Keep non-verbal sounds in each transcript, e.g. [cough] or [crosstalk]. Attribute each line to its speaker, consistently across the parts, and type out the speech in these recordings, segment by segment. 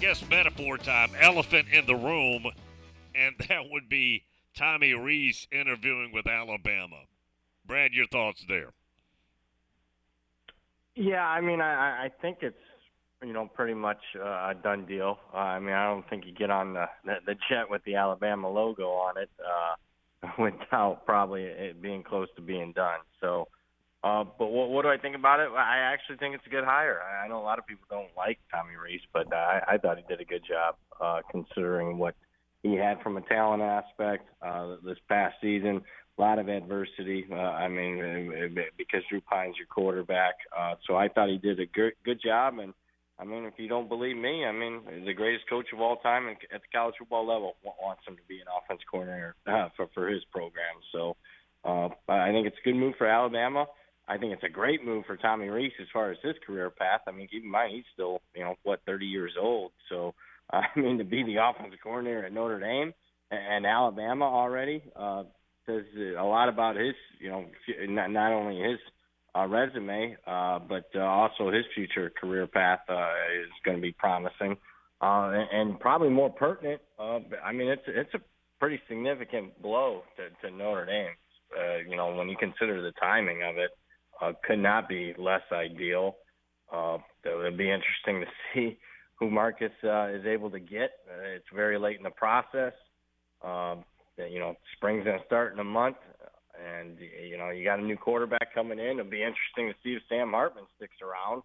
Speaker 1: guess metaphor time, elephant in the room, and [laughs] that would be Tommy Rees interviewing with Alabama. Brad, your thoughts there?
Speaker 2: Yeah, I mean, I, I think it's you know pretty much uh, a done deal. Uh, I mean, I don't think you get on the the, the jet with the Alabama logo on it uh, [laughs] without probably it being close to being done. So, uh, but what, what do I think about it? I actually think it's a good hire. I, I know a lot of people don't like Tommy Rees, but I, I thought he did a good job uh, considering what he had from a talent aspect uh, this past season. A lot of adversity. Uh, I mean, because Drew Pyne's your quarterback, uh, so I thought he did a good good job. And I mean, if you don't believe me, I mean, the greatest coach of all time at the college football level wants him to be an offense coordinator uh, for for his program. So uh, I think it's a good move for Alabama. I think it's a great move for Tommy Rees as far as his career path. I mean, keep in mind he's still, you know, what 30 years old. So [laughs] I mean, to be the offensive coordinator at Notre Dame and Alabama already uh, says a lot about his, you know, not, not only his uh, resume, uh, but uh, also his future career path uh, is going to be promising uh, and, and probably more pertinent. Uh, I mean, it's it's a pretty significant blow to, to Notre Dame. Uh, you know, when you consider the timing of it, uh, could not be less ideal. Uh, it would be interesting to [laughs] see who Marcus uh, is able to get. Uh, it's very late in the process. Um, you know, spring's going to start in a month, and you know you got a new quarterback coming in. It'll be interesting to see if Sam Hartman sticks around.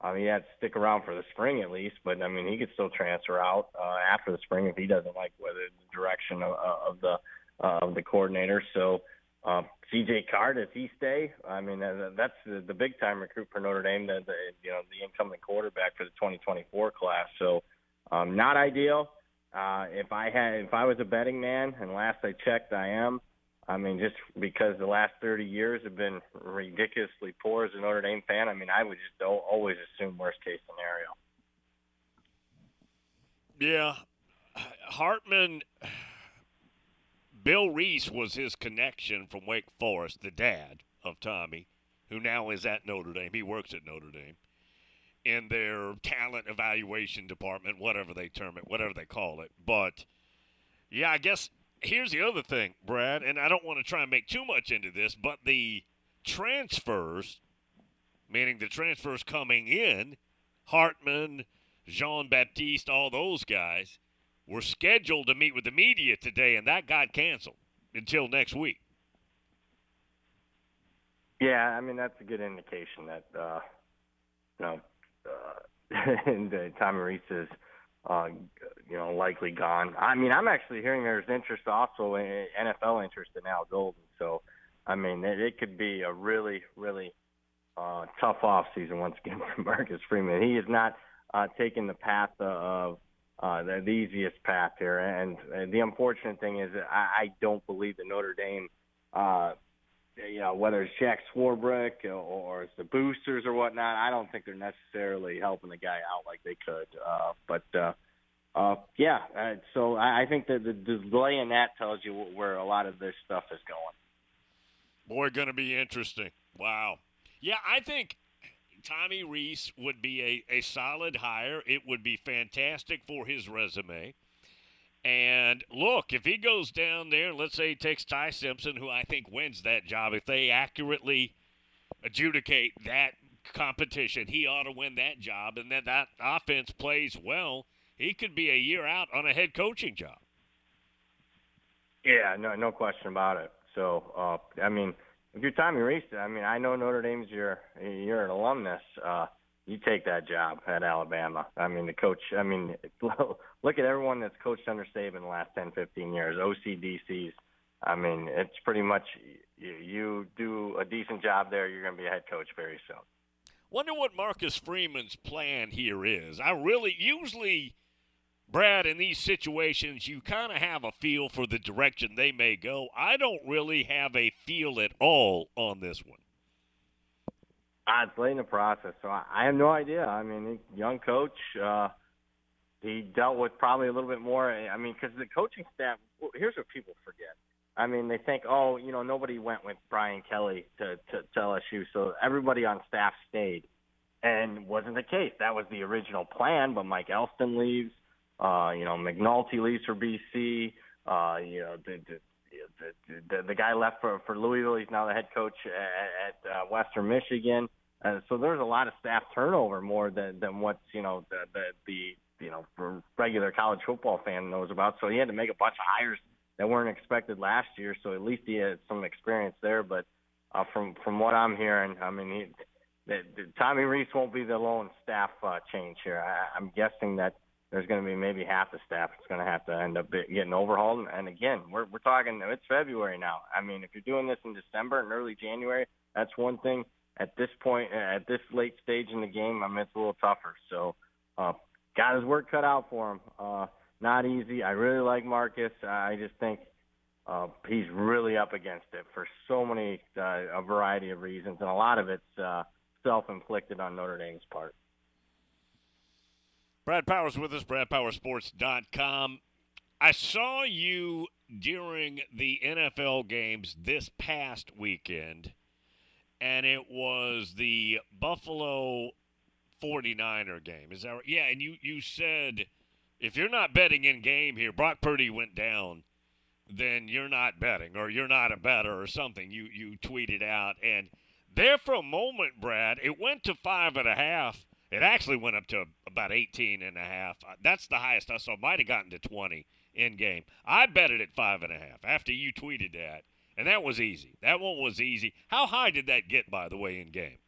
Speaker 2: I mean, he had to stick around for the spring at least, but I mean, he could still transfer out uh, after the spring if he doesn't like whether the direction of, of the uh, of the coordinator. So uh, C.J. Carr, does he stay? I mean, uh, that's the, the big time recruit for Notre Dame. The, the you know the incoming quarterback for the 2024 class. So um, not ideal. Uh, if I had, if I was a betting man, and last I checked, I am. I mean, just because the last 30 years have been ridiculously poor as a Notre Dame fan, I mean, I would just always assume worst case scenario.
Speaker 1: Yeah, Hartman Bill Rees was his connection from Wake Forest, the dad of Tommy, who now is at Notre Dame. He works at Notre Dame in their talent evaluation department, whatever they term it, whatever they call it. But yeah, I guess here's the other thing, Brad, and I don't want to try and make too much into this, but the transfers, meaning the transfers coming in, Hartman, Jean Baptiste, all those guys, were scheduled to meet with the media today, and that got canceled until next week.
Speaker 2: Yeah, I mean that's a good indication that uh, you know uh, and, uh, Tommy Rees is uh, you know likely gone. I mean, I'm actually hearing there's interest also in NFL interest in Al Golden. So, I mean, it, it could be a really, really uh, tough off season once again [laughs] for Marcus Freeman. He is not uh, taking the path of uh, the, easiest path here. And, and the unfortunate thing is, that I, I don't believe that Notre Dame, uh, you know, whether it's Jack Swarbrick or, or it's the boosters or whatnot, I don't think they're necessarily helping the guy out like they could. Uh, but uh, uh, yeah, uh, so I, I think that the delay in that tells you where a lot of this stuff is going.
Speaker 1: Boy, going to be interesting. Wow. Yeah, I think Tommy Rees would be a, a solid hire. It would be fantastic for his resume. And look, if he goes down there, let's say he takes Ty Simpson, who I think wins that job, if they accurately adjudicate that competition, he ought to win that job. And then that offense plays well, he could be a year out on a head coaching job.
Speaker 2: Yeah, no, no question about it. So, uh, I mean, if you're Tommy Rees, I mean, I know Notre Dame's your you're an alumnus. Uh, you take that job at Alabama. I mean, the coach. I mean, [laughs] look at everyone that's coached under Saban the last 10, 15 years. OCDCs. I mean, it's pretty much you, you do a decent job there, you're going to be a head coach very soon.
Speaker 1: Wonder what Marcus Freeman's plan here is. I really usually Brad, in these situations, you kind of have a feel for the direction they may go. I don't really have a feel at all on this one.
Speaker 2: Uh, it's late in the process, so I, I have no idea. I mean, young coach, uh, he dealt with probably a little bit more. I mean, because the coaching staff. Here's what people forget. I mean, they think, oh, you know, nobody went with Brian Kelly to, to, to LSU, so everybody on staff stayed. and wasn't the case. That was the original plan, but Mike Elston leaves. Uh, you know, McNulty leaves for BC. Uh, you know, the, the the, the, guy left for for Louisville. He's now the head coach at, at uh, Western Michigan. Uh, so there's a lot of staff turnover more than than what's you know the the, the you know regular college football fan knows about. So he had to make a bunch of hires that weren't expected last year. So at least he had some experience there. But uh, from from what I'm hearing, I mean, he, the, the, Tommy Rees won't be the lone staff uh, change here. I, I'm guessing that there's going to be maybe half the staff that's going to have to end up getting overhauled. And again, we're we're talking it's February now. I mean, if you're doing this in December and early January, that's one thing. At this point, at this late stage in the game, I mean it's a little tougher. So, uh, got his work cut out for him. Uh, not easy. I really like Marcus. I just think uh, he's really up against it for so many uh, a variety of reasons, and a lot of it's uh, self-inflicted on Notre Dame's part.
Speaker 1: Brad Powers with us, bradpowersports.com. I saw you during the NFL games this past weekend, and it was the Buffalo 49er game. Is that right? Yeah, and you, you said if you're not betting in game here, Brock Purdy went down, then you're not betting or you're not a bettor or something. You you tweeted out and there for a moment, Brad, it went to five and a half it actually went up to about 18 and a half. Uh, that's the highest I saw. Might have gotten to 20 in game. I bet it at five and a half after you tweeted that, and that was easy. That one was easy. How high did that get, by the way, in game?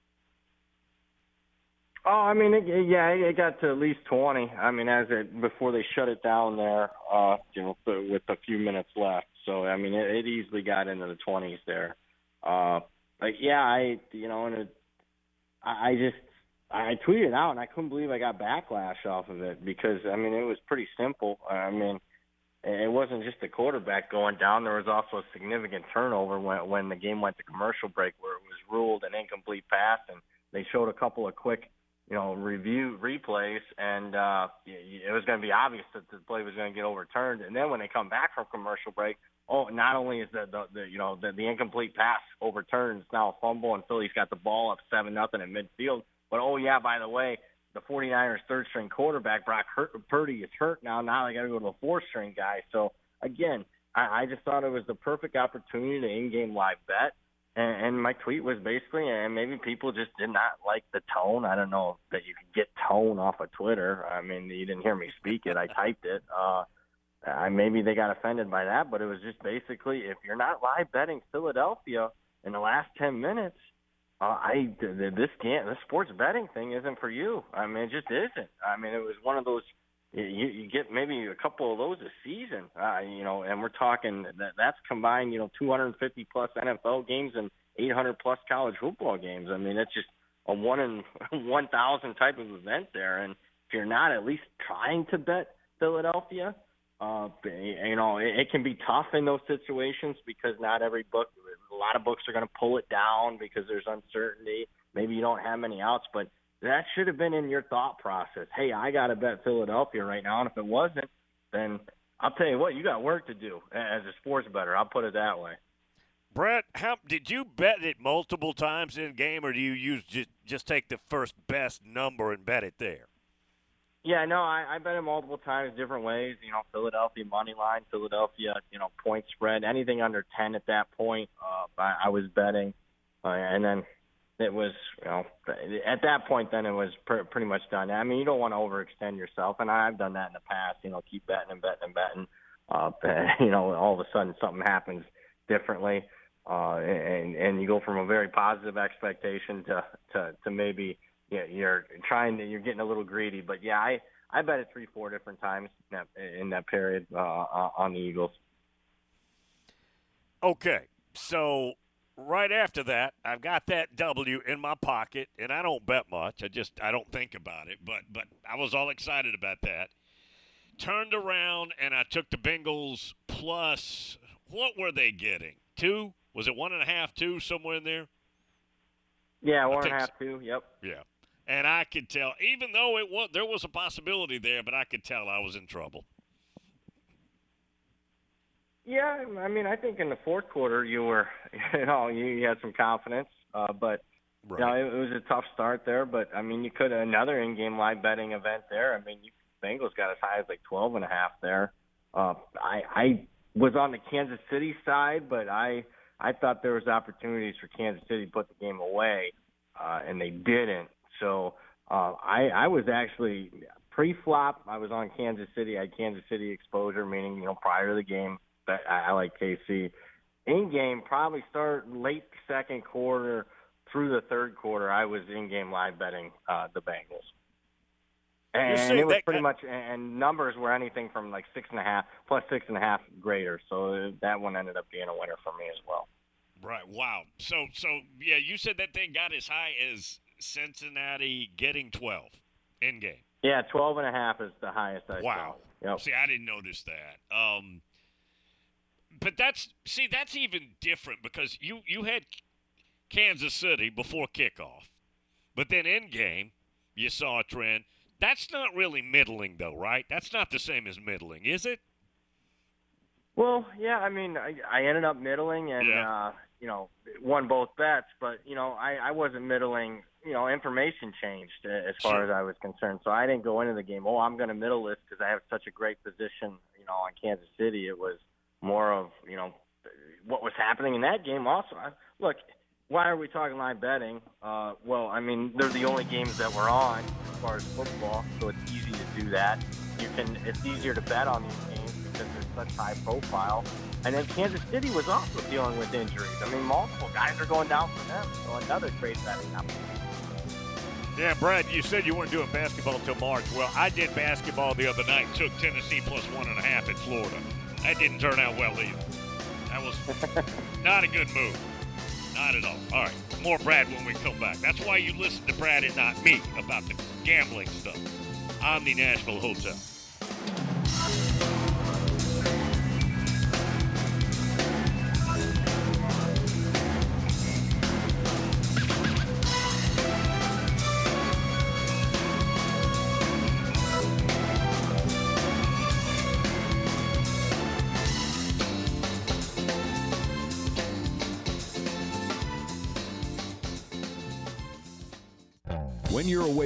Speaker 2: Oh, I mean, it, yeah, it got to at least 20. I mean, as it before they shut it down there, uh, you know, with a few minutes left. So, I mean, it, it easily got into the 20s there. Uh, like, yeah, I, you know, and it, I just I tweeted out and I couldn't believe I got backlash off of it because I mean it was pretty simple. I mean it wasn't just the quarterback going down. There was also a significant turnover when when the game went to commercial break where it was ruled an incomplete pass and they showed a couple of quick you know review replays and uh it was going to be obvious that the play was going to get overturned and then when they come back from commercial break oh not only is the the, the you know the, the incomplete pass overturned it's now a fumble and Philly's got the ball up seven nothing in midfield but oh yeah, by the way, the 49ers third string quarterback Brock Purdy is hurt now. Now they got to go to a fourth string guy. So again, I, I just thought it was the perfect opportunity to in-game live bet. And, and my tweet was basically, and maybe people just did not like the tone. I don't know that you could get tone off of Twitter. I mean, you didn't hear me speak it. I typed it. Uh, I, maybe they got offended by that, but it was just basically if you're not live betting Philadelphia in the last 10 minutes, uh, I this can't this sports betting thing isn't for you. I mean, it just isn't. I mean, it was one of those. You, you get maybe a couple of those a season, uh, you know, and we're talking that that's combined, you know, 250 plus NFL games and 800 plus college football games. I mean, it's just a one in [laughs] 1,000 type of event there. And if you're not at least trying to bet Philadelphia, uh, you know, it, it can be tough in those situations because not every book a lot of books are going to pull it down because there's uncertainty. Maybe you don't have many outs, but that should have been in your thought process. Hey, I got to bet Philadelphia right now, and if it wasn't, then I'll tell you what, you got work to do as a sports bettor. I'll put it that way.
Speaker 1: Brett, how did you bet it multiple times in game, or do you use just just take the first best number and bet it there?
Speaker 2: Yeah, no, I, I bet it multiple times, different ways. You know, Philadelphia money line, Philadelphia, you know, point spread, anything under ten at that point, uh, I, I was betting, uh, and then it was, you know, at that point, then it was pr- pretty much done. I mean, you don't want to overextend yourself, and I've done that in the past. You know, keep betting and betting and betting. Uh, [laughs] you know, all of a sudden something happens differently, uh, and and you go from a very positive expectation to to to maybe yeah, you're trying to, you're getting a little greedy. But yeah, I I bet it three, four different times in that, in that period uh, uh, on the Eagles.
Speaker 1: Okay, so right after that, I've got that W in my pocket, and I don't bet much. I just I don't think about it, but but I was all excited about that. Turned around and I took the Bengals plus. What were they getting? Two? Was it one and a half? Two somewhere in there?
Speaker 2: Yeah, one and a half, so. two. Yep.
Speaker 1: Yeah and I could tell, even though it was there was a possibility there, but I could tell I was in trouble.
Speaker 2: Yeah, I mean, I think in the fourth quarter you were, [laughs] you know, you had some confidence, uh, but Right. You know, it, it was a tough start there, but I mean, you could another in-game live betting event there. I mean, you, Bengals got as high as like twelve and a half there. Uh, I I was on the Kansas City side, but I I thought there was opportunities for Kansas City to put the game away, uh, and they didn't. So uh, I I was actually pre-flop. I was on Kansas City. I had Kansas City exposure, meaning you know prior to the game, but I, I like KC. In game, probably start late second quarter through the third quarter. I was in game live betting uh, the Bengals. And it was pretty much, and numbers were anything from like six and a half plus six and a half greater. So that one ended up being a winner for me as well.
Speaker 1: Right. Wow. So, so yeah, you said that thing got as high as Cincinnati getting twelve in game.
Speaker 2: Yeah, twelve and a half is the highest I
Speaker 1: wow.
Speaker 2: saw. Yep.
Speaker 1: See, I didn't notice that. Um, but that's see, that's even different because you you had Kansas City before kickoff, but then in game you saw a trend. That's not really middling, though, right? That's not the same as middling, is it?
Speaker 2: Well, yeah. I mean, I, I ended up middling and yeah. uh, you know won both bets, but you know I, I wasn't middling. You know, information changed as far sure. as I was concerned, so I didn't go into the game. Oh, I'm going to middle this because I have such a great position. You know, on Kansas City, it was more of you know what was happening in that game. Also, I, look, why are we talking live betting? Uh, well, I mean, they're the only games that we're on as far as football, so it's easy to do that. You can, it's easier to bet on these games such high profile. And then Kansas City was also dealing with injuries. I mean, multiple guys are going down for them, so another great betting opportunity.
Speaker 1: Yeah, Brad, you said you weren't doing basketball until March. Well, I did basketball the other night. Took Tennessee plus one and a half in Florida. That didn't turn out well either. That was [laughs] not a good move. Not at all. All right. More Brad when we come back. That's why you listen to Brad and not me about the gambling stuff. Omni Nashville Hotel.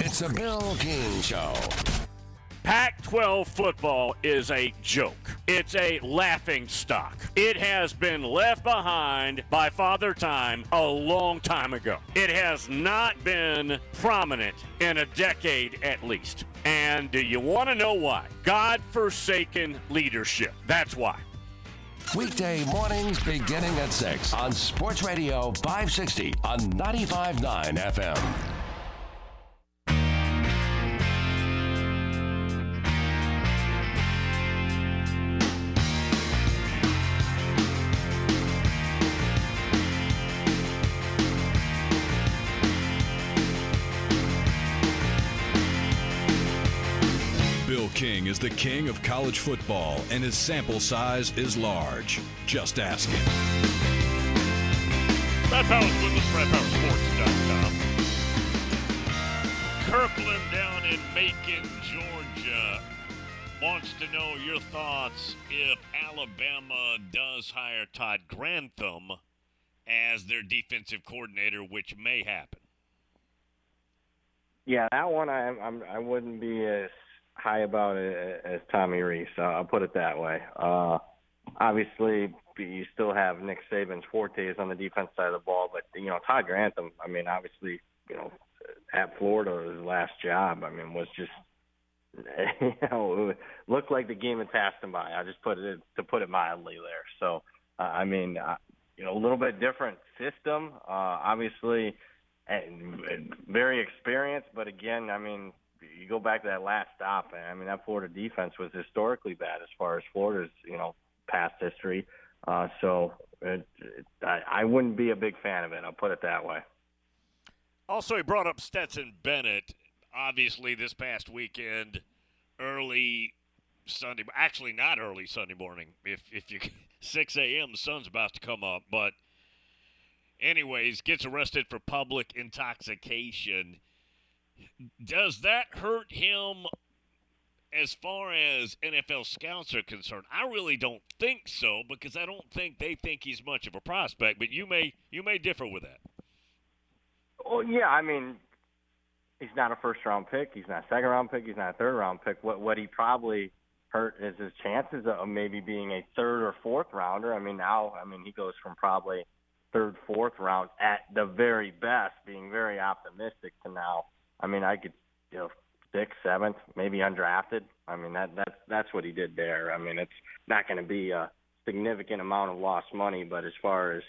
Speaker 3: It's a Bill King Show.
Speaker 4: Pac 12 football is a joke. It's a laughing stock. It has been left behind by Father Time a long time ago. It has not been prominent in a decade at least. And do you want to know why? God forsaken leadership. That's why.
Speaker 3: Weekday mornings beginning at 6 on Sports Radio 560 on 95.9 FM.
Speaker 5: King is the king of college football, and his sample size is large. Just ask him.
Speaker 1: Brad Powers with us, BradPowerSports.com. Kirkland down in Macon, Georgia, wants to know your thoughts if Alabama does hire Todd Grantham as their defensive coordinator, which may happen.
Speaker 2: Yeah, that one I I'm, I wouldn't be as high about it as Tommy Rees. Uh, I'll put it that way. Uh, obviously, you still have Nick Saban's fortes on the defense side of the ball, but you know Todd Grantham. I mean, obviously, you know, at Florida, his last job. I mean, was just [laughs] you know looked like the game had passed him by. I just put it to put it mildly there. So uh, I mean, uh, you know, a little bit different system. Uh, obviously, and very experienced, but again, I mean, you go back to that last stop, and I mean that Florida defense was historically bad as far as Florida's you know past history. Uh, so it, it, I, I wouldn't be a big fan of it. I'll put it that way.
Speaker 1: Also, he brought up Stetson Bennett. Obviously, this past weekend, early Sunday, actually not early Sunday morning. If if you [laughs] 6 a.m. the sun's about to come up, but anyways, gets arrested for public intoxication. Does that hurt him as far as NFL scouts are concerned? I really don't think so because I don't think they think he's much of a prospect. But you may you may differ with that.
Speaker 2: Well, yeah, I mean, he's not a first round pick. He's not a second round pick. He's not a third round pick. What what he probably hurt is his chances of maybe being a third or fourth rounder. I mean, now I mean he goes from probably third, fourth round at the very best, being very optimistic to now. I mean, I could you know sixth, seventh, maybe undrafted. I mean that that's that's what he did there. I mean, it's not going to be a significant amount of lost money, but as far as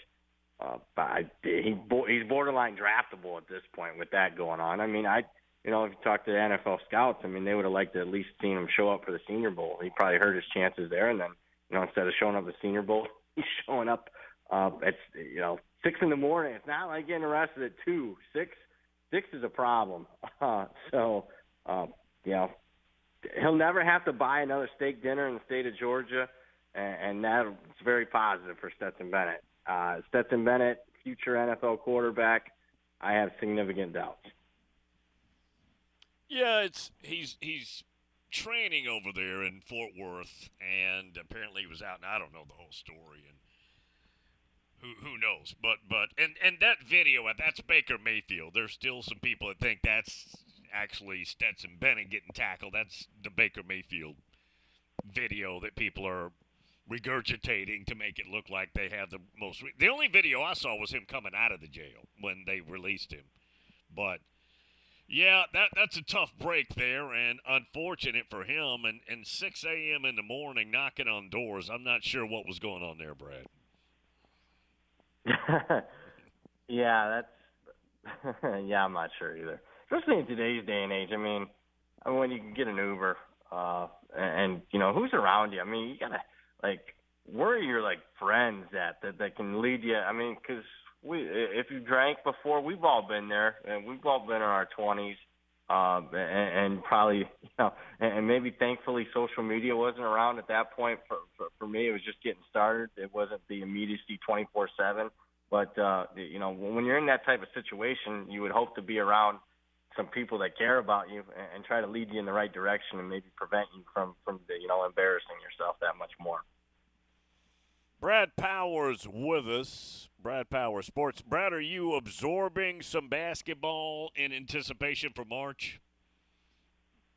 Speaker 2: uh, I, he he's borderline draftable at this point with that going on. I mean, I you know if you talk to the NFL scouts, I mean they would have liked to at least seen him show up for the Senior Bowl. He probably hurt his chances there, and then you know instead of showing up the Senior Bowl, [laughs] he's showing up uh, at you know six in the morning. It's not like getting arrested at two. Six six is a problem. [laughs] Uh, so uh, you know he'll never have to buy another steak dinner in the state of Georgia, and, and that's very positive for Stetson Bennett. Uh, Stetson Bennett, future NFL quarterback, I have significant doubts.
Speaker 1: Yeah, it's he's he's training over there in Fort Worth, and apparently he was out. And I don't know the whole story, and who who knows? But but and and that video that's Baker Mayfield. There's still some people that think that's actually Stetson Bennett getting tackled. That's the Baker Mayfield video that people are regurgitating to make it look like they have the most. Re- the only video I saw was him coming out of the jail when they released him. But yeah, that that's a tough break there, and unfortunate for him. And and 6 a.m. in the morning, knocking on doors. I'm not sure what was going on there, Brad. [laughs]
Speaker 2: yeah, that's [laughs] yeah. I'm not sure either. Especially in today's day and age. I mean, I mean when you can get an Uber, uh, and, you know who's around you. I mean, you gotta like where are your like friends at that that can lead you? I mean, because we if you drank before, we've all been there, and we've all been in our twenties. Um, and, and probably, [laughs] you know, and maybe thankfully social media wasn't around at that point. For, for, for me, it was just getting started. It wasn't the immediacy 24 7. But, uh, you know, when you're in that type of situation, you would hope to be around some people that care about you and, and try to lead you in the right direction and maybe prevent you from, from the, you know, embarrassing yourself that much more.
Speaker 1: Brad Powers with us. Brad Powers Sports. Brad, are you absorbing some basketball in anticipation for March?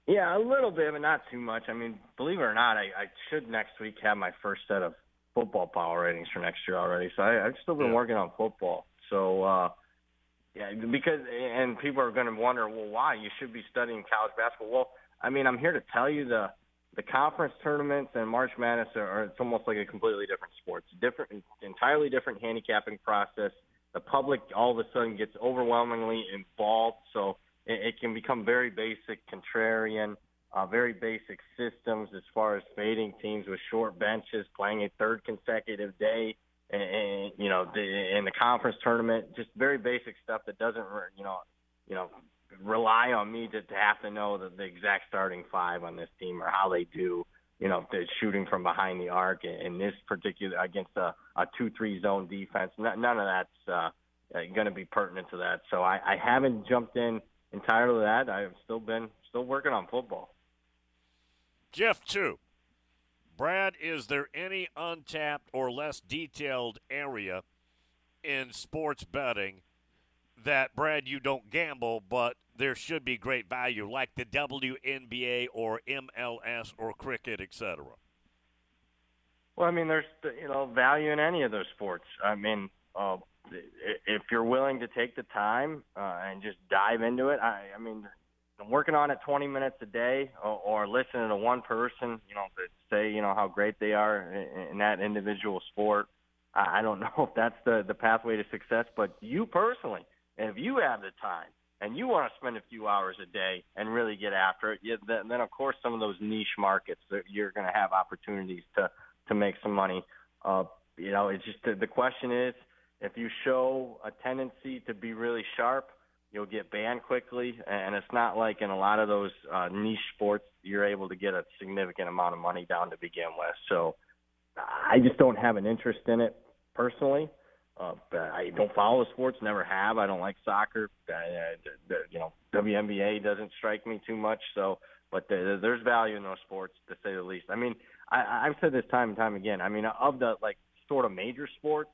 Speaker 2: Yeah, a little bit, but not too much. I mean, believe it or not, I, I should next week have my first set of football power ratings for next year already. So I, I've still been
Speaker 1: Yeah.
Speaker 2: working on football. So uh, yeah, because and people are going to wonder, well, why you should be studying college basketball? Well, I mean, I'm here to tell you the the conference tournaments and March Madness are, are it's almost like a completely different sport. It's a different, entirely different handicapping process. The public all of a sudden gets overwhelmingly involved, so it, it can become very basic, contrarian, uh, very basic systems as far as fading teams with short benches, playing a third consecutive day, and, and you know, the, in the conference tournament, just very basic stuff that doesn't, you know, you know, rely on me to, to have to know the, the exact starting five on this team or how they do, you know, the shooting from behind the arc in, in this particular against a, a two-three zone defense. None, none of that's uh, going to be pertinent to that. So I, I haven't jumped in entirely that. I've still been still working on football.
Speaker 1: Jeff, too. Brad, is there any untapped or less detailed area in sports betting that, Brad, you don't gamble, but there should be great value, like the WNBA or MLS or cricket, etc.?
Speaker 2: Well, I mean, there's you know value in any of those sports. I mean, uh, if you're willing to take the time uh, and just dive into it, I, I mean, I'm working on it 20 minutes a day, or, or listening to one person, you know, to say you know how great they are in, in that individual sport. I, I don't [laughs] know if that's the the pathway to success, but you personally, if you have the time and you want to spend a few hours a day and really get after it, you, then, then of course some of those niche markets that you're going to have opportunities to to make some money. Uh, you know, it's just the, the question is if you show a tendency to be really sharp, you'll get banned quickly, and it's not like in a lot of those uh, niche sports you're able to get a significant amount of money down to begin with. So I just don't have an interest in it personally. Uh, I don't follow the sports, never have. I don't like soccer. Uh, the, the, you know, WNBA doesn't strike me too much. So, but the, there's value in those sports to say the least. I mean, I, I've said this time and time again. I mean, of the like sort of major sports,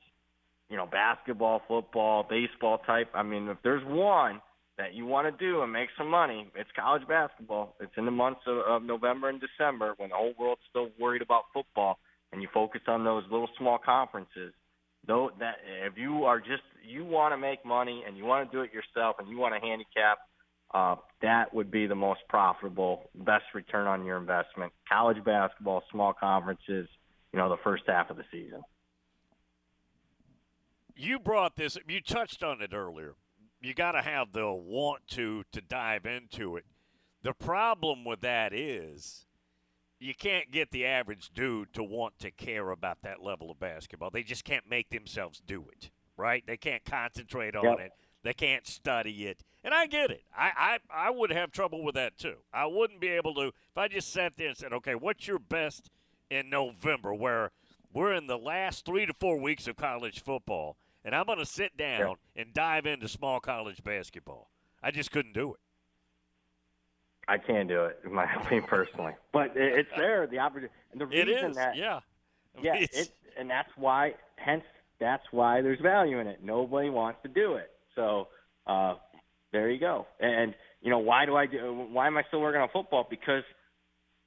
Speaker 2: you know, basketball, football, baseball type. I mean, if there's one that you want to do and make some money, it's college basketball. It's in the months of, of November and December when the whole world's still worried about football, and you focus on those little small conferences. Though that if you are just you want to make money and you want to do it yourself and you want to handicap, uh, that would be the most profitable, best return on your investment. College basketball, small conferences, you know, the first half of the season.
Speaker 1: You brought this, you touched on it earlier. You got to have the want to to dive into it. The problem with that is you can't get the average dude to want to care about that level of basketball. They just can't make themselves do it, right? They can't concentrate on
Speaker 2: Yep.
Speaker 1: it. They can't study it. And I get it. I, I, I would have trouble with that too. I wouldn't be able to, if I just sat there and said, okay, what's your best in November where we're in the last three to four weeks of college football and I'm going to sit down and dive into small college basketball? I just couldn't do it.
Speaker 2: I can't do it, in my [laughs] opinion, personally. But it, it's there, the opportunity. And the reason
Speaker 1: is,
Speaker 2: that
Speaker 1: yeah.
Speaker 2: Yeah, [laughs]
Speaker 1: it's-
Speaker 2: it, and that's why. Hence, that's why there's value in it. Nobody wants to do it, so uh, there you go. And you know, why do I do? Why am I still working on football? Because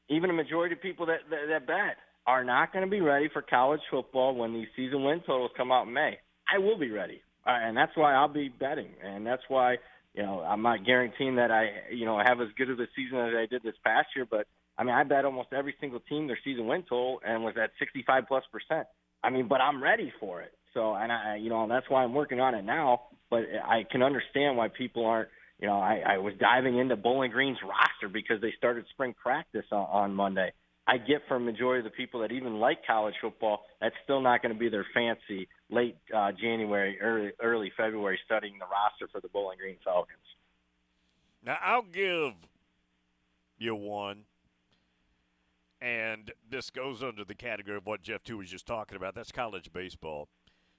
Speaker 2: even a majority of people that that, that bet are not going to be ready for college football when these season win totals come out in May. I will be ready, uh, and that's why I'll be betting, and that's why you know I'm not guaranteeing that I you know have as good of a season as I did this past year, but I mean I bet almost every single team their season win total and was at 65 plus percent. I mean, but I'm ready for it. So, and I, you know, that's why I'm working on it now. But I can understand why people aren't. You know, I, I was diving into Bowling Green's roster because they started spring practice on, on Monday. I get from majority of the people that even like college football, that's still not going to be their fancy late uh, January, early early February studying the roster for the Bowling Green Falcons.
Speaker 1: Now I'll give you one, and this goes under the category of what Jeff Two was just talking about. That's college baseball.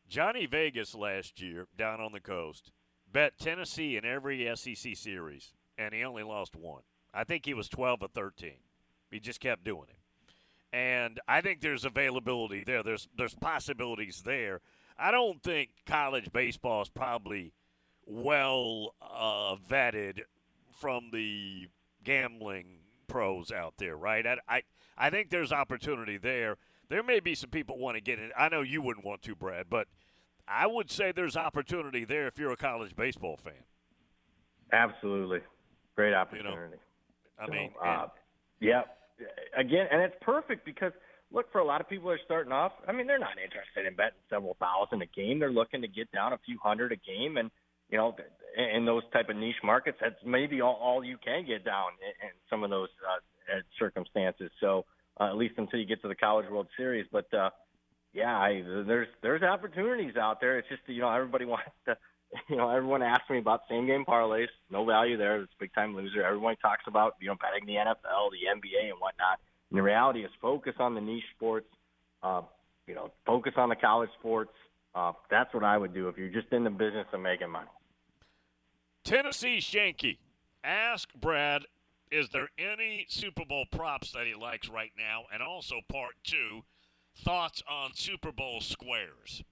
Speaker 1: Johnny Vegas last year down on the coast bet Tennessee in every SEC series, and he only lost one. I think he was twelve or thirteen. He just kept doing it, and I think there's availability there. There's there's possibilities there. I don't think college baseball is probably well uh, vetted from the gambling pros out there, right? I, I, I think there's opportunity there. There may be some people want to get in. I know you wouldn't want to, Brad, but I would say there's opportunity there if you're a college baseball fan.
Speaker 2: Absolutely, great opportunity.
Speaker 1: You know, I
Speaker 2: So,
Speaker 1: mean,
Speaker 2: uh, yeah. Again, and it's perfect because look for a lot of people who are starting off. I mean, they're not interested in betting several thousand a game. They're looking to get down a few hundred a game, and you know, in those type of niche markets, that's maybe all, all you can get down in, in some of those uh, circumstances. So uh, at least until you get to the College World Series, but uh, yeah, I, there's there's opportunities out there. It's just you know everybody [laughs] wants to. [laughs] You know, everyone asks me about same game parlays. No value there. It's a big time loser. Everyone talks about you know betting the NFL, the NBA, and whatnot. And the reality is focus on the niche sports. Uh, you know, focus on the college sports. Uh, that's what I would do if you're just in the business of making money.
Speaker 1: Tennessee Shanky, ask Brad, is there any Super Bowl props that he likes right now? And also, part two, thoughts on Super Bowl squares.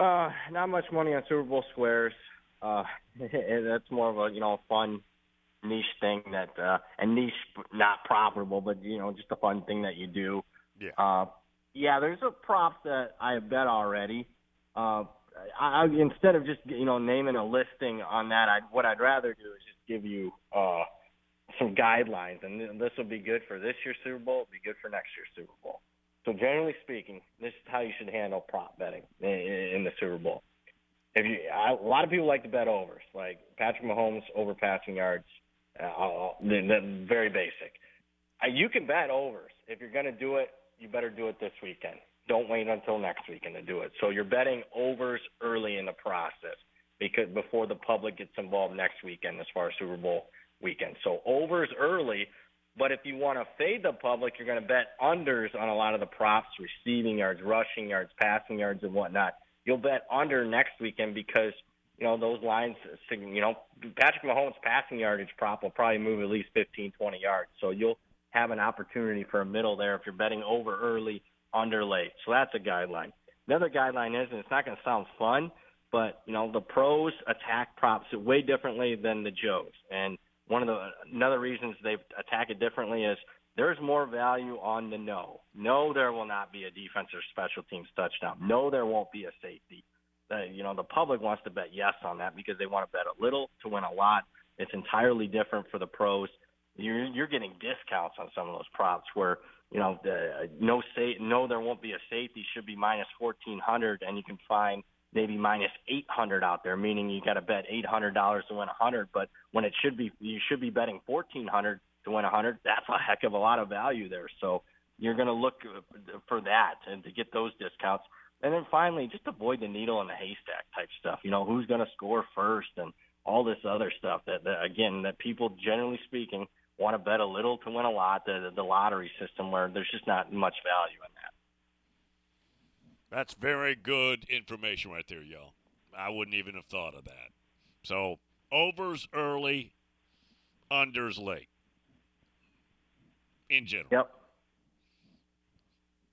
Speaker 2: Uh, not much money on Super Bowl squares. Uh, [laughs] that's more of a you know fun niche thing that uh, and niche not profitable, but you know just a fun thing that you do.
Speaker 1: Yeah.
Speaker 2: Uh, yeah, there's a prop that I bet already. Uh, I, I instead of just you know naming a listing on that, I what I'd rather do is just give you uh, some guidelines, and this will be good for this year's Super Bowl. It'll be good for next year's Super Bowl. So generally speaking, this is how you should handle prop betting in, in the Super Bowl. If you, I, a lot of people like to bet overs, like Patrick Mahomes over passing yards. Uh, very basic. Uh, you can bet overs if you're going to do it. You better do it this weekend. Don't wait until next weekend to do it. So you're betting overs early in the process because before the public gets involved next weekend as far as Super Bowl weekend. So overs early but if you want to fade the public, you're going to bet unders on a lot of the props, receiving yards, rushing yards, passing yards, and whatnot. You'll bet under next weekend because you know those lines. You know Patrick Mahomes' passing yardage prop will probably move at least 15, 20 yards. So you'll have an opportunity for a middle there if you're betting over early, under late. So that's a guideline. Another guideline is, and it's not going to sound fun, but you know the pros attack props way differently than the Joes, and one of the another reasons they attack it differently is there's more value on the no. No, there will not be a defensive special teams touchdown. No, there won't be a safety. Uh, you know, the public wants to bet yes on that because they want to bet a little to win a lot. It's entirely different for the pros. You're you're getting discounts on some of those props where you know the, no say no there won't be a safety should be minus fourteen hundred and you can find maybe minus 800 out there, meaning you got to bet $800 to win 100. But when it should be, you should be betting 1400 to win 100. That's a heck of a lot of value there. So you're going to look for that and to get those discounts. And then finally, just avoid the needle in the haystack type stuff. You know, who's going to score first and all this other stuff that, that again, that people generally speaking want to bet a little to win a lot. The, the lottery system where there's just not much value in that.
Speaker 1: That's very good information right there, y'all. I wouldn't even have thought of that. So, overs early, unders late. In general.
Speaker 2: Yep.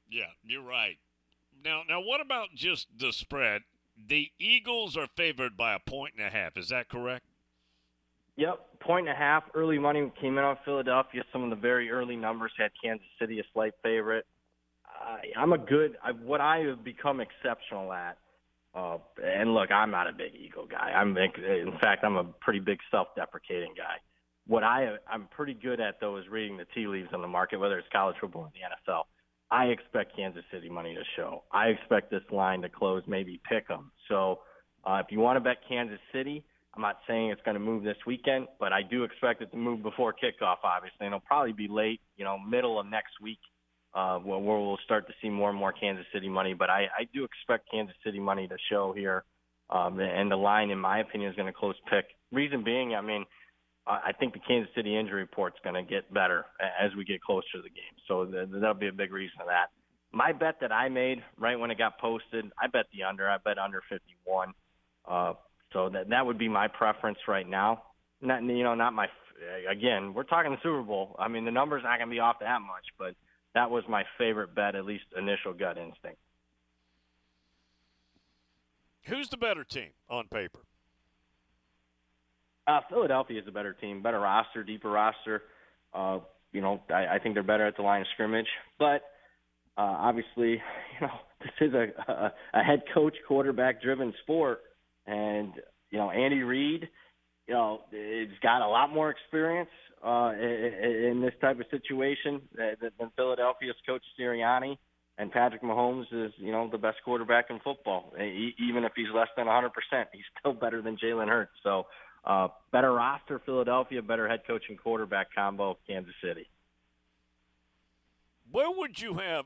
Speaker 1: Yeah, you're right. Now, now, what about just the spread? The Eagles are favored by a point and a half. Is that correct?
Speaker 2: Yep, point and a half. Early money came in on Philadelphia. Some of the very early numbers had Kansas City a slight favorite. I, I'm a good. I, what I have become exceptional at. Uh, and look, I'm not a big ego guy. I'm in fact, I'm a pretty big self-deprecating guy. What I I'm pretty good at though is reading the tea leaves on the market, whether it's college football or the NFL. I expect Kansas City money to show. I expect this line to close, maybe pick them. So uh, if you want to bet Kansas City, I'm not saying it's going to move this weekend, but I do expect it to move before kickoff, obviously, and it'll probably be late, you know, middle of next week uh, where we'll start to see more and more Kansas City money. But I, I do expect Kansas City money to show here, um, and the line, in my opinion, is going to close pick. Reason being, I mean, I think the Kansas City injury report's going to get better as we get closer to the game. So that'll be a big reason of that. My bet that I made right when it got posted, I bet the under. I bet under 51. Uh, so that that would be my preference right now. Not you know not my again. We're talking the Super Bowl. I mean the numbers not going to be off that much, but that was my favorite bet, at least initial gut instinct.
Speaker 1: Who's the better team on paper?
Speaker 2: Uh, Philadelphia is a better team, better roster, deeper roster. Uh, you know, I, I think they're better at the line of scrimmage. But uh, obviously, [laughs] you know, this is a, a, a head coach, quarterback driven sport, and you know, Andy Reid, you know, he's got a lot more experience uh, in, in this type of situation than Philadelphia's coach Sirianni. And Patrick Mahomes is, you know, the best quarterback in football. Even if he's less than 100%, he's still better than Jalen Hurts. So, uh, better roster, Philadelphia, better head coach and quarterback combo, Kansas City.
Speaker 1: Where would you have?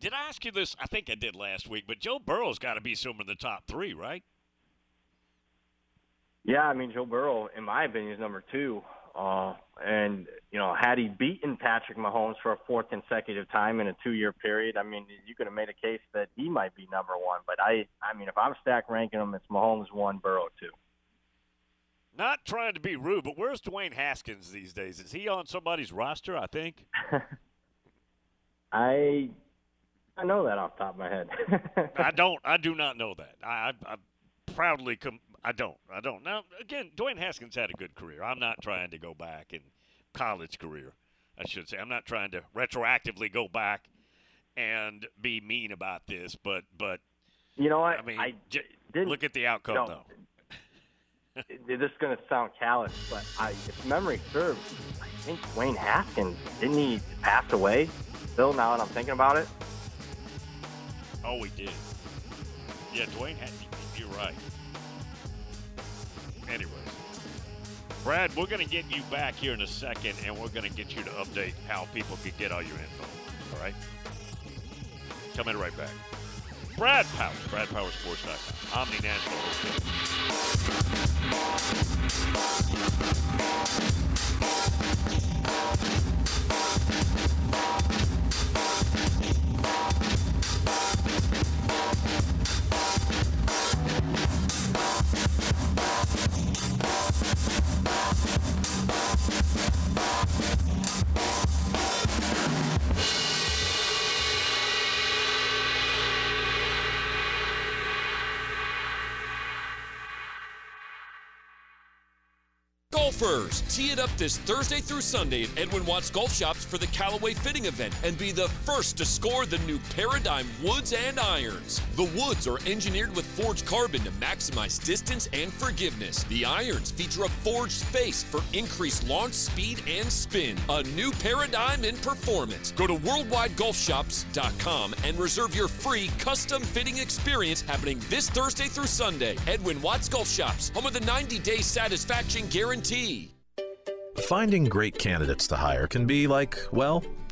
Speaker 1: Did I ask you this? I think I did last week, but Joe Burrow's got to be somewhere in the top three, right?
Speaker 2: Yeah, I mean Joe Burrow, in my opinion, is number two. Uh, and you know, had he beaten Patrick Mahomes for a fourth consecutive time in a two-year period, I mean, you could have made a case that he might be number one. But I, I mean, if I'm stack ranking them, it's Mahomes one, Burrow two.
Speaker 1: Not trying to be rude, but where's Dwayne Haskins these days? Is he on somebody's roster? I think. [laughs]
Speaker 2: I I know that off the top of my head. [laughs]
Speaker 1: I don't. I do not know that. I, I, I proudly com- I don't. I don't. Now, again, Dwayne Haskins had a good career. I'm not trying to go back in college career, I should say. I'm not trying to retroactively go back and be mean about this, but but
Speaker 2: you know what?
Speaker 1: I mean,
Speaker 2: I
Speaker 1: j- look at the outcome
Speaker 2: no,
Speaker 1: though.
Speaker 2: This is going to sound callous, but I, if memory serves, I think Dwayne Haskins didn't he pass away? Still, now that I'm thinking about it.
Speaker 1: Oh, we did. Yeah, Dwayne. Had, you're right. Anyways, Brad, we're going to get you back here in a second, and we're going to get you to update how people can get all your info. All right? Coming right back. Brad Power, Brad Powers, BradPowerSports.com, Omni
Speaker 6: Nashville. Tee it up this Thursday through Sunday at Edwin Watts Golf Shops for the Callaway Fitting event and be the first to score the new Paradigm Woods and Irons. The woods are engineered with forged carbon to maximize distance and forgiveness. The irons feature a forged face for increased launch speed and spin. A new paradigm in performance. Go to worldwidegolfshops.com and reserve your free custom fitting experience happening this Thursday through Sunday. Edwin Watts Golf Shops, home of the 90 day satisfaction guarantee.
Speaker 7: Finding great candidates to hire can be like, well,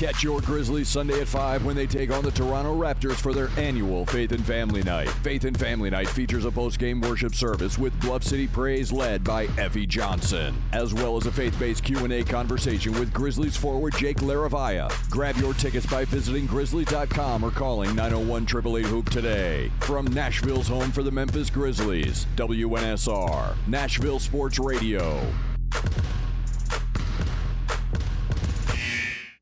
Speaker 8: Catch your Grizzlies Sunday at 5 when they take on the Toronto Raptors for their annual Faith and Family Night. Faith and Family Night features a post-game worship service with Bluff City Praise led by Effie Johnson, as well as a faith-based Q&A conversation with Grizzlies forward Jake LaRavia. Grab your tickets by visiting grizzlies.com or calling 901 hoop today. From Nashville's home for the Memphis Grizzlies, WNSR, Nashville Sports Radio.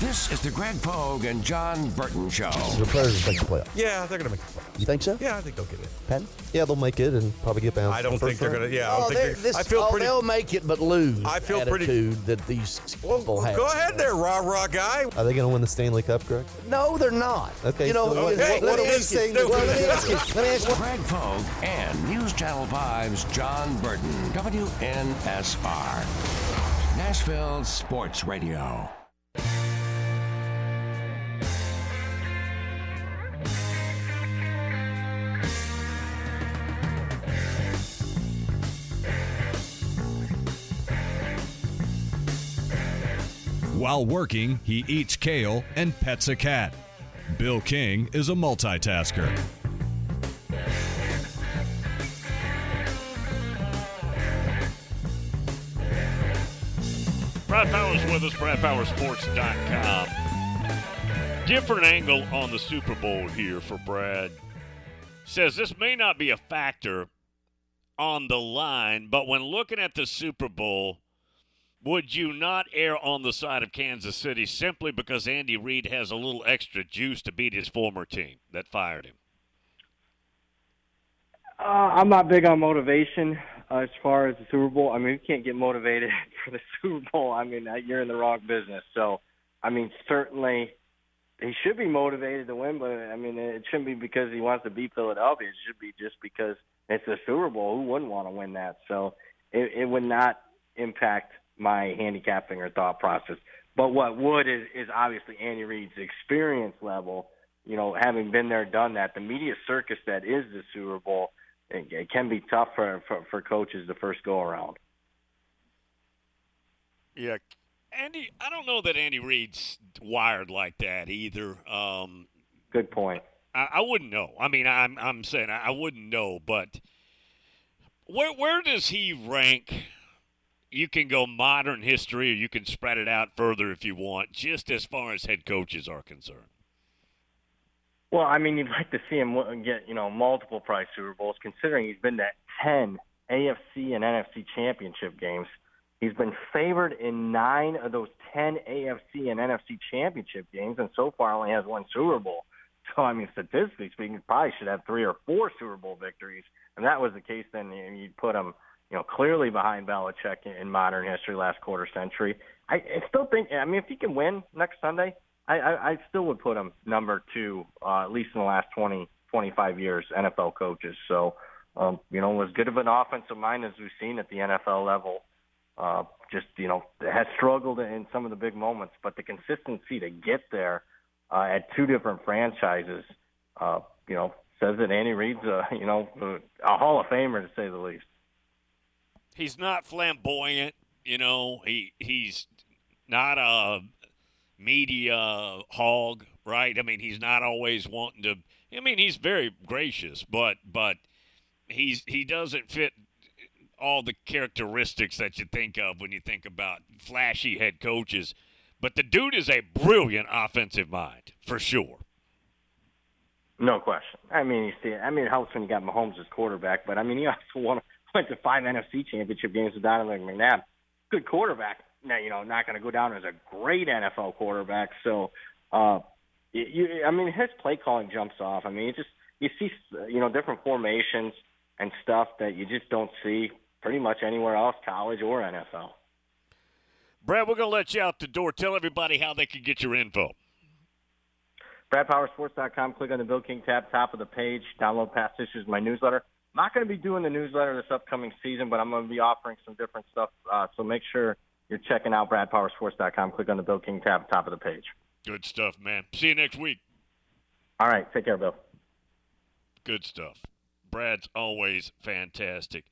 Speaker 3: This is the Greg Pogue and John Burton Show.
Speaker 9: The Predators make the playoffs.
Speaker 10: Yeah, they're going to make the playoffs.
Speaker 9: You think so?
Speaker 10: Yeah, I think they'll get it.
Speaker 9: Penn? Yeah, they'll make it and probably get bounced.
Speaker 10: I don't think they're
Speaker 9: round.
Speaker 10: going to. Yeah, I don't
Speaker 9: Oh,
Speaker 10: think
Speaker 9: they're, this,
Speaker 10: I feel
Speaker 9: oh,
Speaker 10: pretty.
Speaker 9: They'll make it, but lose.
Speaker 10: I feel pretty-
Speaker 9: attitude that these people have.
Speaker 10: Go ahead there, rah rah guy.
Speaker 9: Are they going to win the Stanley Cup, Greg? No, they're not. Okay.
Speaker 10: You know,
Speaker 9: so what,
Speaker 10: hey,
Speaker 9: what,
Speaker 10: what are we saying
Speaker 9: well,
Speaker 10: to
Speaker 9: let me ask you. Let me ask you.
Speaker 3: Greg Pogue and News Channel 5's John Burton. WNSR. Nashville Sports Radio.
Speaker 5: While working, he eats kale and pets a cat. Bill King is a multitasker.
Speaker 1: Brad Powers with us, BradPowerSports.com. Different angle on the Super Bowl here for Brad. Says this may not be a factor on the line, but when looking at the Super Bowl, would you not err on the side of Kansas City simply because Andy Reid has a little extra juice to beat his former team that fired him?
Speaker 2: Uh, I'm not big on motivation as far as the Super Bowl. I mean, you can't get motivated [laughs] for the Super Bowl. I mean, uh, you're in the wrong business. So, I mean, certainly he should be motivated to win, but I mean, it shouldn't be because he wants to beat Philadelphia. It should be just because it's the Super Bowl. Who wouldn't want to win that? So, it, it would not impact my handicapping or thought process. But what would is, is obviously Andy Reid's experience level. You know, having been there, done that, the media circus that is the Super Bowl it, it can be tough for, for for coaches the first go around.
Speaker 1: Yeah, Andy. I don't know that Andy Reid's wired like that either. Um,
Speaker 2: Good point.
Speaker 1: I, I wouldn't know. I mean, I'm I'm saying I, I wouldn't know, but where where does he rank? You can go modern history, or you can spread it out further if you want. Just as far as head coaches are concerned.
Speaker 2: Well, I mean, you'd [laughs] like to see him get you know multiple prize Super Bowls, considering he's been to ten AFC and NFC championship games. He's been favored in nine of those ten AFC and NFC championship games, and so far only has one Super Bowl. [laughs] So, I mean, statistically speaking, he probably should have three or four Super Bowl victories. And that was the case, then you'd put him, you know, clearly behind Belichick in, in modern history, last quarter century. I, I still think, I mean, if he can win next Sunday, I, I, I still would put him number two, uh, at least in the last 20, 25 years, NFL coaches. So, um, you know, as good of an offensive mind as we've seen at the NFL level, uh, just, you know, has struggled in some of the big moments, but the consistency to get there uh, at two different franchises, uh, you know, says that Andy Reid's, a, you know, a Hall of Famer to say the least.
Speaker 1: He's not flamboyant, you know. He he's not a media hog, right? I mean, he's not always wanting to. I mean, he's very gracious, but but he's he doesn't fit all the characteristics that you think of when you think about flashy head coaches. But the dude is a brilliant offensive mind, for sure.
Speaker 2: No question. I mean, you see, I mean, it helps when you got Mahomes as quarterback, but I mean, he also won, went to five NFC championship games with Donovan McNabb. Good quarterback. Now, you know, not going to go down as a great NFL quarterback. So, uh, you, I mean, his play calling jumps off. I mean, you just you see, you know, different formations and stuff that you just don't see pretty much anywhere else, college or NFL.
Speaker 1: Brad, we're going to let you out the door. Tell everybody how they can get your info.
Speaker 2: BradPowerSports.com. Click on the Bill King tab, top of the page. Download past issues of my newsletter. I'm not going to be doing the newsletter this upcoming season, but I'm going to be offering some different stuff. Uh, so make sure you're checking out BradPowerSports.com. Click on the Bill King tab, at the top of the page.
Speaker 1: Good stuff, man. See you next week.
Speaker 2: All right. Take care, Bill.
Speaker 1: Good stuff. Brad's always fantastic.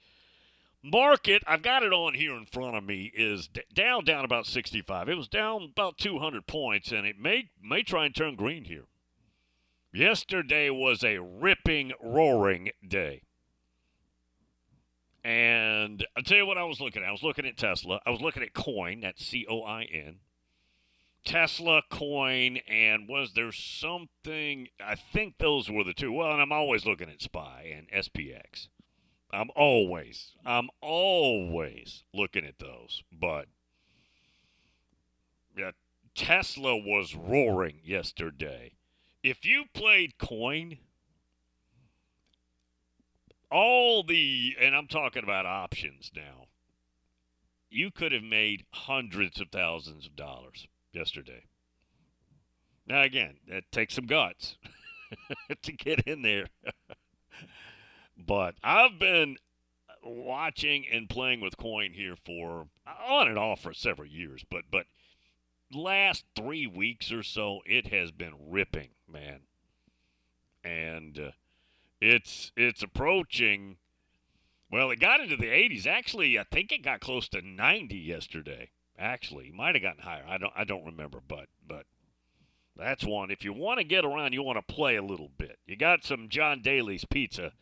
Speaker 1: Market, I've got it on here in front of me, is d- down, down about 65. It was down about 200 points, and it may may try and turn green here. Yesterday was a ripping, roaring day. And I'll tell you what I was looking at. I was looking at Tesla. I was looking at Coin, that's C O I N. Tesla, Coin, and was there something? I think those were the two. Well, and I'm always looking at SPY and SPX. I'm always, I'm always looking at those. But yeah, Tesla was roaring yesterday. If you played coin, all the, and I'm talking about options now, you could have made hundreds of thousands of dollars yesterday. Now, again, that takes some guts [laughs] to get in there. [laughs] but I've been watching and playing with coin here for on and off for several years, but but last three weeks or so, it has been ripping, man, and uh, it's it's approaching. Well, it got into the 80s. Actually, I think it got close to 90 yesterday. Actually, might have gotten higher. I don't I don't remember, but but that's one. If you want to get around, you want to play a little bit. You got some John Daly's pizza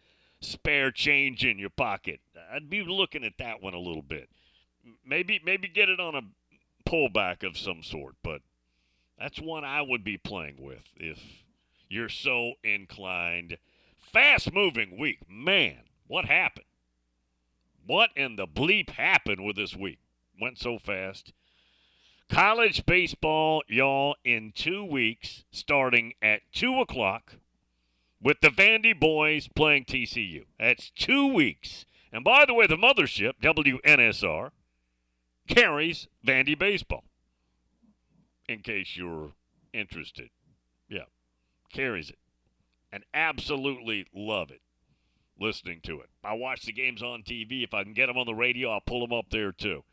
Speaker 1: spare change in your pocket. I'd be looking at that one a little bit. Maybe maybe get it on a pullback of some sort, but that's one I would be playing with if you're so inclined. Fast moving week. Man, what happened? What in the bleep happened with this week? Went so fast. College baseball, y'all, in two weeks, starting at 2 o'clock with the Vandy boys playing TCU. That's two weeks. And by the way, the mothership, WNSR, carries Vandy baseball. In case you're interested. Yeah, carries it. And absolutely love it listening to it. I watch the games on TV. If I can get them on the radio, I'll pull them up there too.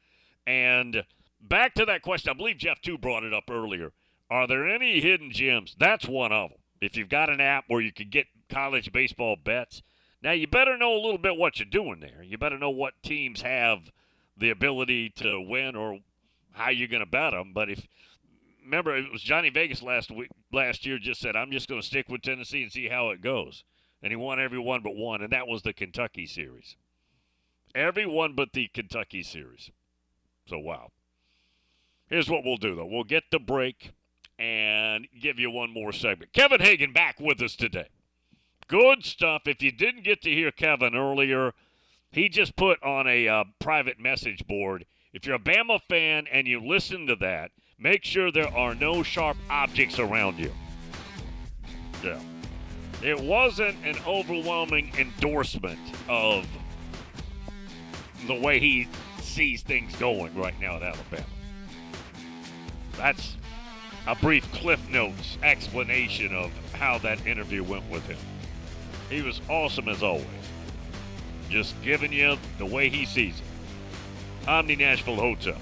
Speaker 1: And back to that question, I believe Jeff too brought it up earlier. Are there any hidden gems? That's one of them. If you've got an app where you can get college baseball bets, now you better know a little bit what you're doing there. You better know what teams have the ability to win or how you're going to bet them. But if remember, it was Johnny Vegas last week, last year just said, "I'm just going to stick with Tennessee and see how it goes," and he won every one but one, and that was the Kentucky series. Every one but the Kentucky series. So wow. Here's what we'll do though. We'll get the break and give you one more segment. Kevin Hagan back with us today. Good stuff. If you didn't get to hear Kevin earlier, he just put on a uh, private message board. If you're a Bama fan and you listen to that, make sure there are no sharp objects around you. Yeah. It wasn't an overwhelming endorsement of the way he sees things going right now at Alabama. That's a brief Cliff Notes explanation of how that interview went with him. He was awesome as always. Just giving you the way he sees it. Omni Nashville Hotel.